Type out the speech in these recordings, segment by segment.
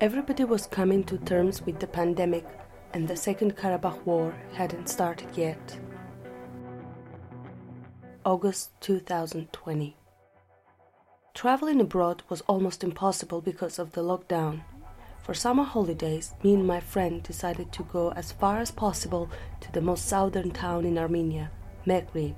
Everybody was coming to terms with the pandemic, and the Second Karabakh War hadn't started yet. August 2020. Traveling abroad was almost impossible because of the lockdown. For summer holidays, me and my friend decided to go as far as possible to the most southern town in Armenia, Meghri.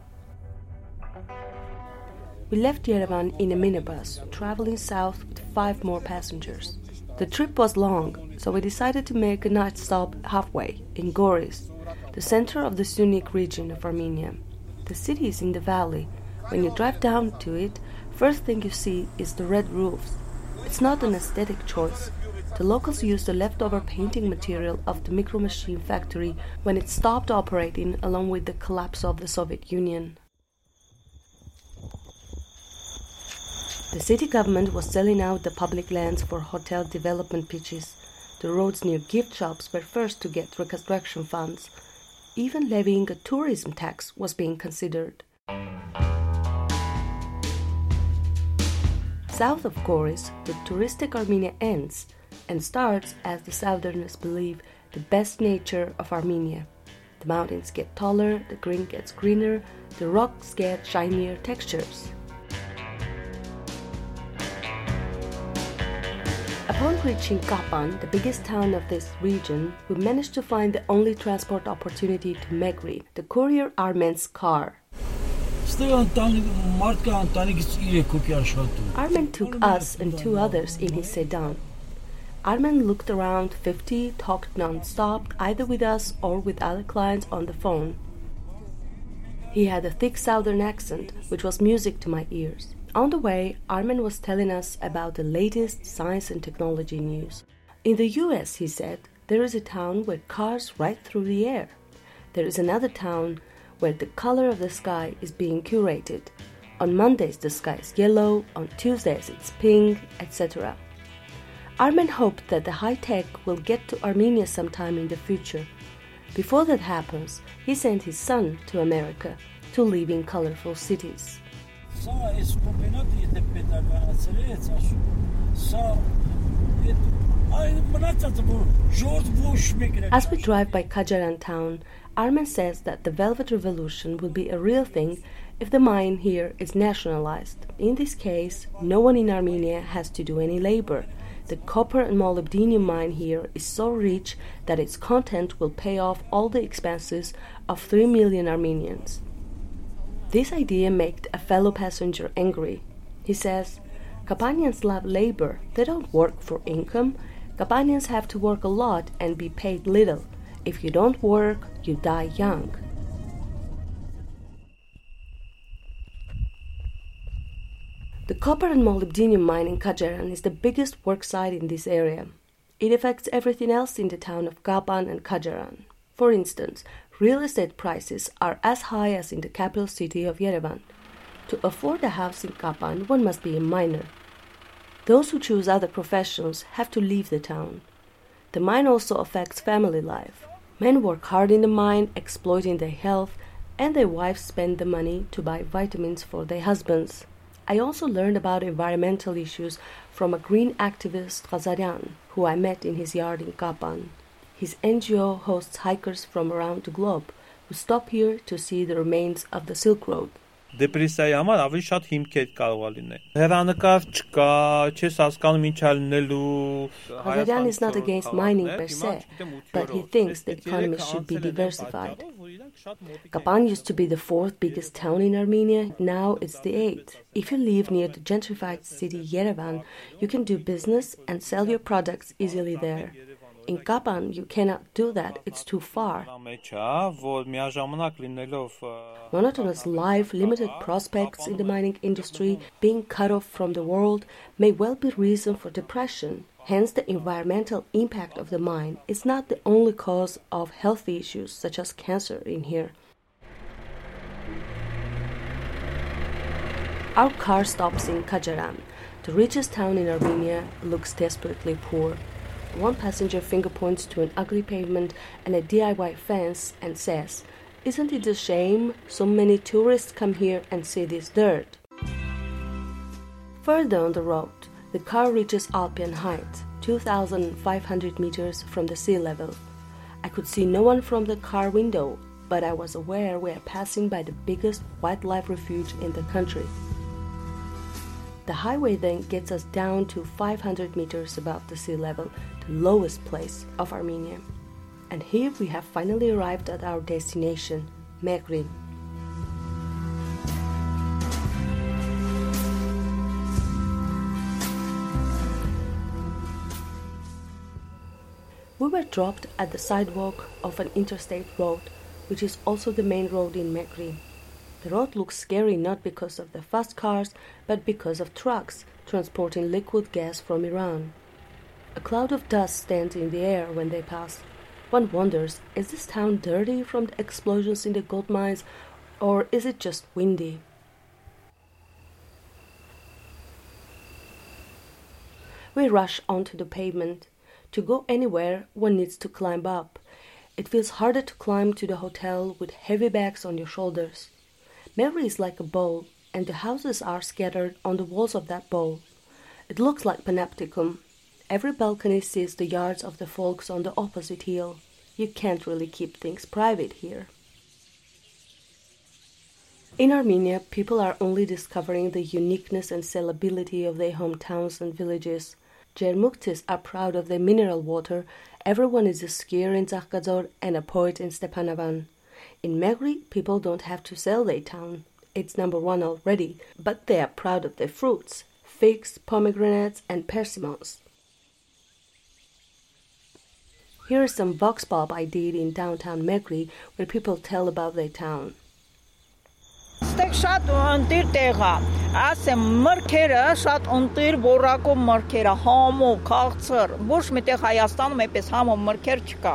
We left Yerevan in a minibus, traveling south with five more passengers. The trip was long, so we decided to make a night stop halfway in Goris, the center of the Syunik region of Armenia. The city is in the valley. When you drive down to it, first thing you see is the red roofs. It's not an aesthetic choice. The locals used the leftover painting material of the micro machine factory when it stopped operating along with the collapse of the Soviet Union. The city government was selling out the public lands for hotel development pitches. The roads near gift shops were first to get reconstruction funds. Even levying a tourism tax was being considered. South of Goris, the touristic Armenia ends and starts, as the southerners believe, the best nature of Armenia. The mountains get taller, the green gets greener, the rocks get shinier textures. Upon reaching Kapan, the biggest town of this region, we managed to find the only transport opportunity to Meghri, the courier Armen's car. Armen took us and two others in his sedan. Armen looked around 50, talked non-stop, either with us or with other clients on the phone. He had a thick southern accent, which was music to my ears. On the way, Armen was telling us about the latest science and technology news. In the US, he said, there is a town where cars ride through the air. There is another town where the color of the sky is being curated. On Mondays, the sky is yellow, on Tuesdays, it's pink, etc. Armen hoped that the high tech will get to Armenia sometime in the future. Before that happens, he sent his son to America to live in colorful cities as we drive by Kajaran town, Armen says that the Velvet Revolution will be a real thing if the mine here is nationalized. In this case, no one in Armenia has to do any labor. The copper and molybdenum mine here is so rich that its content will pay off all the expenses of 3 million Armenians. This idea made a fellow passenger angry. He says, Kapanians love labor, they don't work for income. Kapanians have to work a lot and be paid little. If you don't work, you die young. The copper and molybdenum mine in Kajaran is the biggest work site in this area. It affects everything else in the town of Kapan and Kajaran. For instance, real estate prices are as high as in the capital city of Yerevan. To afford a house in Kapan, one must be a miner. Those who choose other professions have to leave the town. The mine also affects family life. Men work hard in the mine, exploiting their health, and their wives spend the money to buy vitamins for their husbands. I also learned about environmental issues from a green activist, Ghazarian, who I met in his yard in Kapan. His NGO hosts hikers from around the globe who stop here to see the remains of the Silk Road. դեպրեսիայի համար ավելի շատ հիմքեր կարող է լինել։ Հերանեկար չկա, չես հասկանում ինչ է լինելու։ Hazarian is not against mining per se, but he thinks the economy should be diversified. Kapan used to be the fourth biggest town in Armenia, now it's the eighth. If you live near the gentrified city Yerevan, you can do business and sell your products easily there. In Kapan, you cannot do that, it's too far. Monotonous life, limited prospects in the mining industry, being cut off from the world may well be reason for depression. Hence, the environmental impact of the mine is not the only cause of health issues such as cancer in here. Our car stops in Kajaran. The richest town in Armenia looks desperately poor. One passenger finger points to an ugly pavement and a DIY fence and says, Isn't it a shame so many tourists come here and see this dirt? Further on the road, the car reaches Alpian height. 2,500 meters from the sea level. I could see no one from the car window, but I was aware we are passing by the biggest wildlife refuge in the country. The highway then gets us down to 500 meters above the sea level, the lowest place of Armenia. And here we have finally arrived at our destination, Meghri. We were dropped at the sidewalk of an interstate road, which is also the main road in Meghri. The road looks scary not because of the fast cars, but because of trucks transporting liquid gas from Iran. A cloud of dust stands in the air when they pass. One wonders is this town dirty from the explosions in the gold mines, or is it just windy? We rush onto the pavement. To go anywhere, one needs to climb up. It feels harder to climb to the hotel with heavy bags on your shoulders. Meghri is like a bowl, and the houses are scattered on the walls of that bowl. It looks like Panopticum. Every balcony sees the yards of the folks on the opposite hill. You can't really keep things private here. In Armenia, people are only discovering the uniqueness and sellability of their hometowns and villages. Jermuktis are proud of their mineral water. Everyone is a skier in Tsaghkadzor and a poet in Stepanavan. In Meghri, people don't have to sell their town. It's number one already, but they are proud of their fruits figs, pomegranates, and persimmons. Here are some vox pop I did in downtown Meghri where people tell about their town. Ստեղ համով, քաղցր։ Ոչ միտեղ Հայաստանում այպես համով մրգեր չկա։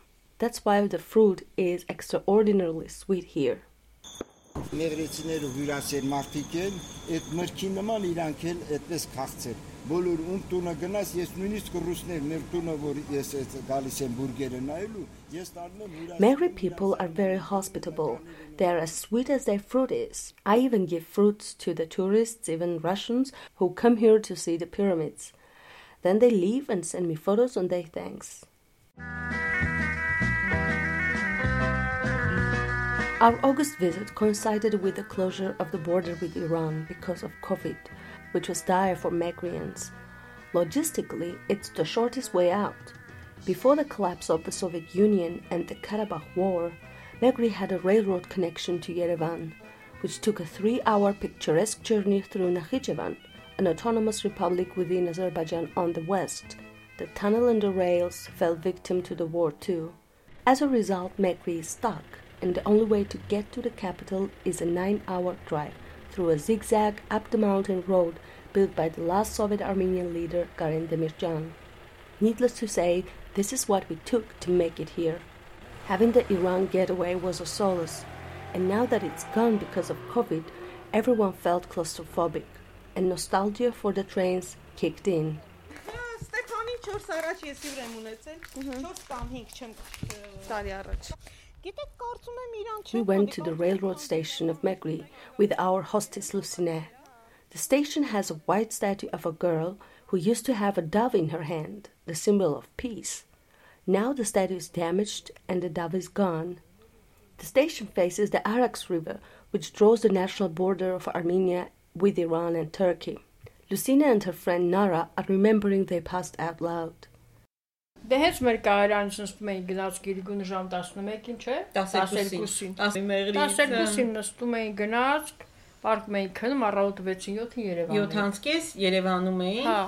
That's why the fruit is extraordinarily sweet here. Մեղրեցիները հյուրասեր մարդիկ են, այդ մրգի նման իրանք էլ այդպես քաղցր։ Բոլոր ում տունը գնաս, ես նույնիսկ ռուսներ մեր տունը որ ես այդ գալիս եմ բուրգերը նայելու, ես տանում եմ հյուրասեր։ Meghri people are very hospitable. They are as sweet as their fruit is. I even give fruits to the tourists, even Russians, who come here to see the pyramids. Then they leave and send me photos on their thanks. Our August visit coincided with the closure of the border with Iran because of COVID, which was dire for Meghrians. Logistically, it's the shortest way out. Before the collapse of the Soviet Union and the Karabakh War, Meghri had a railroad connection to Yerevan, which took a three hour picturesque journey through Nakhichevan, an autonomous republic within Azerbaijan on the west. The tunnel and the rails fell victim to the war too. As a result, Meghri is stuck, and the only way to get to the capital is a nine hour drive through a zigzag up the mountain road built by the last Soviet Armenian leader Karen Demirchyan. Needless to say, this is what we took to make it here. Having the Iran getaway was a solace, and now that it's gone because of COVID, everyone felt claustrophobic, and nostalgia for the trains kicked in. Mm-hmm. We went to the railroad station of Meghri with our hostess Lucine. The station has a white statue of a girl who used to have a dove in her hand, the symbol of peace. Now the statue is damaged and the dove is gone. The station faces the Arax River, which draws the national border of Armenia with Iran and Turkey. Lucina and her friend Nara are remembering their past out loud. Դե հենց մեր կայարանից նստում էինք գնաց Գիրգունը ժամ 11-ին, չէ՞։ 12-ին 10 մեղրից 12-ին նստում էինք գնաց, պարկում էինք քնում առավոտը 6-7-ին Երևանում։ 7-ից Երևանում էին։ Հա։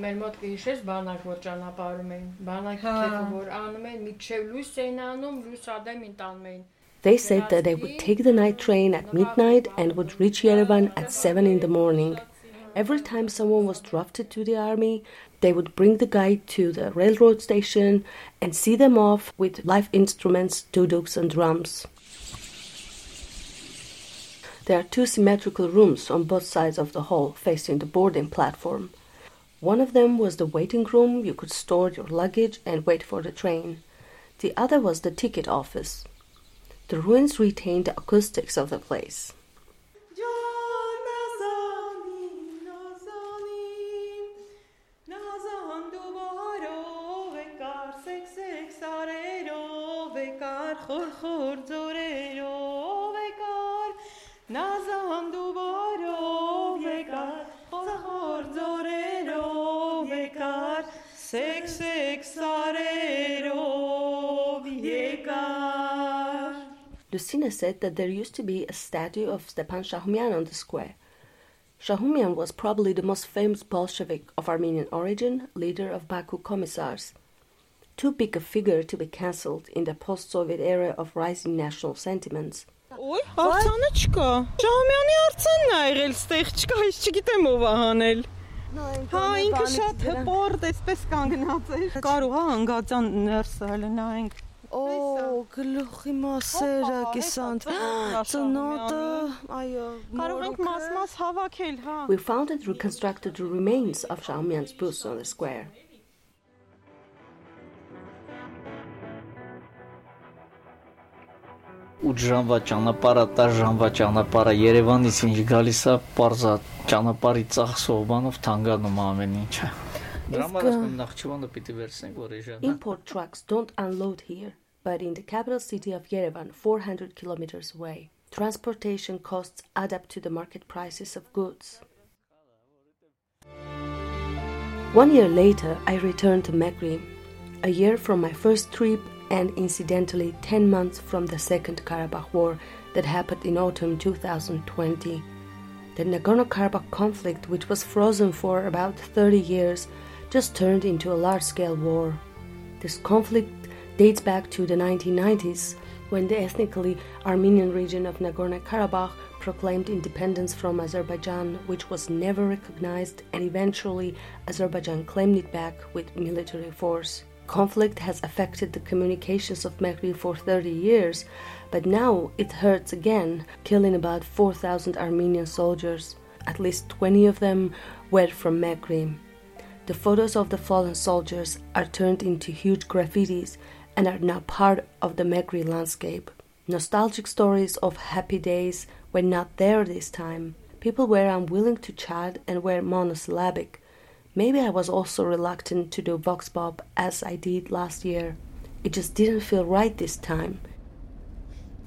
Մեր մոտ կհիշես բանակ որ ճանապարհում էին։ Բանակի Հա։ քեֆը որ անում են, միջև լույս էին անում, լույս ադեմին տանում էին։ They said that they would take the night train at midnight and would reach Yerevan at 7 in the morning. Every time someone was drafted to the army, they would bring the guy to the railroad station and see them off with live instruments, duduk, and drums. There are two symmetrical rooms on both sides of the hall facing the boarding platform. One of them was the waiting room, you could store your luggage and wait for the train. The other was the ticket office. The ruins retain the acoustics of the place. Lucina said that there used to be a statue of Stepan Shahumyan on the square. Shahumyan was probably the most famous Bolshevik of Armenian origin, leader of Baku Commissars too big a figure to be cancelled in the post Soviet era of rising national sentiments. What? Oh, we found and reconstructed the remains of Shahumyan's booth on the square. ճանապարհը ճանապարհը Երևանից ինչ գալիս է ճանապարհի ծախսով բանով թանգանում ամեն ինչը Import trucks don't unload here, but in the capital city of Yerevan, 400 kilometers away, transportation costs add up to the market prices of goods. One year later, I returned to Meghri. A year from my first trip, and incidentally 10 months from the Second Karabakh War that happened in autumn 2020. The Nagorno Karabakh conflict, which was frozen for about 30 years, just turned into a large scale war. This conflict dates back to the 1990s when the ethnically Armenian region of Nagorno Karabakh proclaimed independence from Azerbaijan, which was never recognized, and eventually Azerbaijan claimed it back with military force. Conflict has affected the communications of Meghri for 30 years, but now it hurts again, killing about 4,000 Armenian soldiers. At least 20 of them were from Meghri. The photos of the fallen soldiers are turned into huge graffitis and are now part of the Meghri landscape. Nostalgic stories of happy days were not there this time. People were unwilling to chat and were monosyllabic. Maybe I was also reluctant to do Vox Pop as I did last year. It just didn't feel right this time.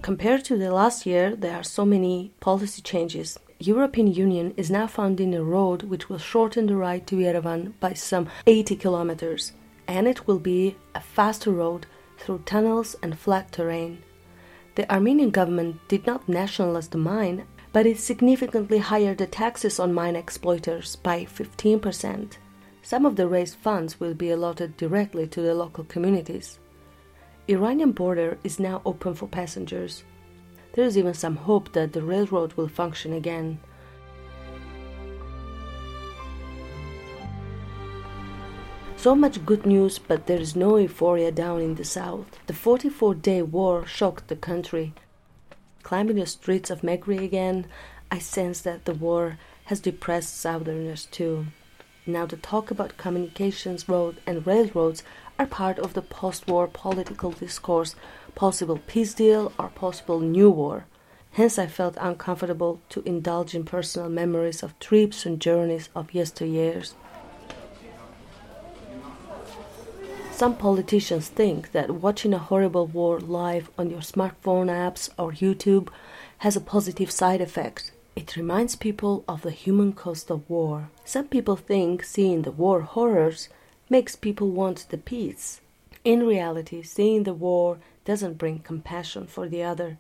Compared to the last year, there are so many policy changes. European Union is now funding a road which will shorten the ride to Yerevan by some 80 kilometers, and it will be a faster road through tunnels and flat terrain. The Armenian government did not nationalize the mine but it significantly higher the taxes on mine exploiters by 15%. Some of the raised funds will be allotted directly to the local communities. Iranian border is now open for passengers. There is even some hope that the railroad will function again. So much good news, but there is no euphoria down in the south. The 44 day war shocked the country climbing the streets of Meghri again, I sense that the war has depressed Southerners too. Now, the talk about communications, road, and railroads are part of the post war political discourse, possible peace deal or possible new war. Hence, I felt uncomfortable to indulge in personal memories of trips and journeys of yesteryears. Some politicians think that watching a horrible war live on your smartphone apps or YouTube has a positive side effect. It reminds people of the human cost of war. Some people think seeing the war horrors makes people want the peace. In reality, seeing the war doesn't bring compassion for the other.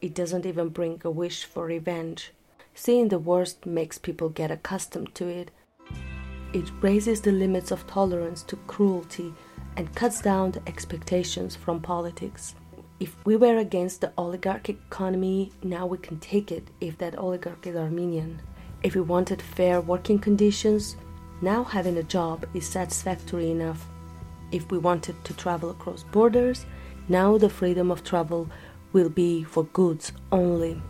It doesn't even bring a wish for revenge. Seeing the worst makes people get accustomed to it. It raises the limits of tolerance to cruelty and cuts down the expectations from politics. If we were against the oligarchic economy, now we can take it if that oligarch is Armenian. If we wanted fair working conditions, now having a job is satisfactory enough. If we wanted to travel across borders, now the freedom of travel will be for goods only.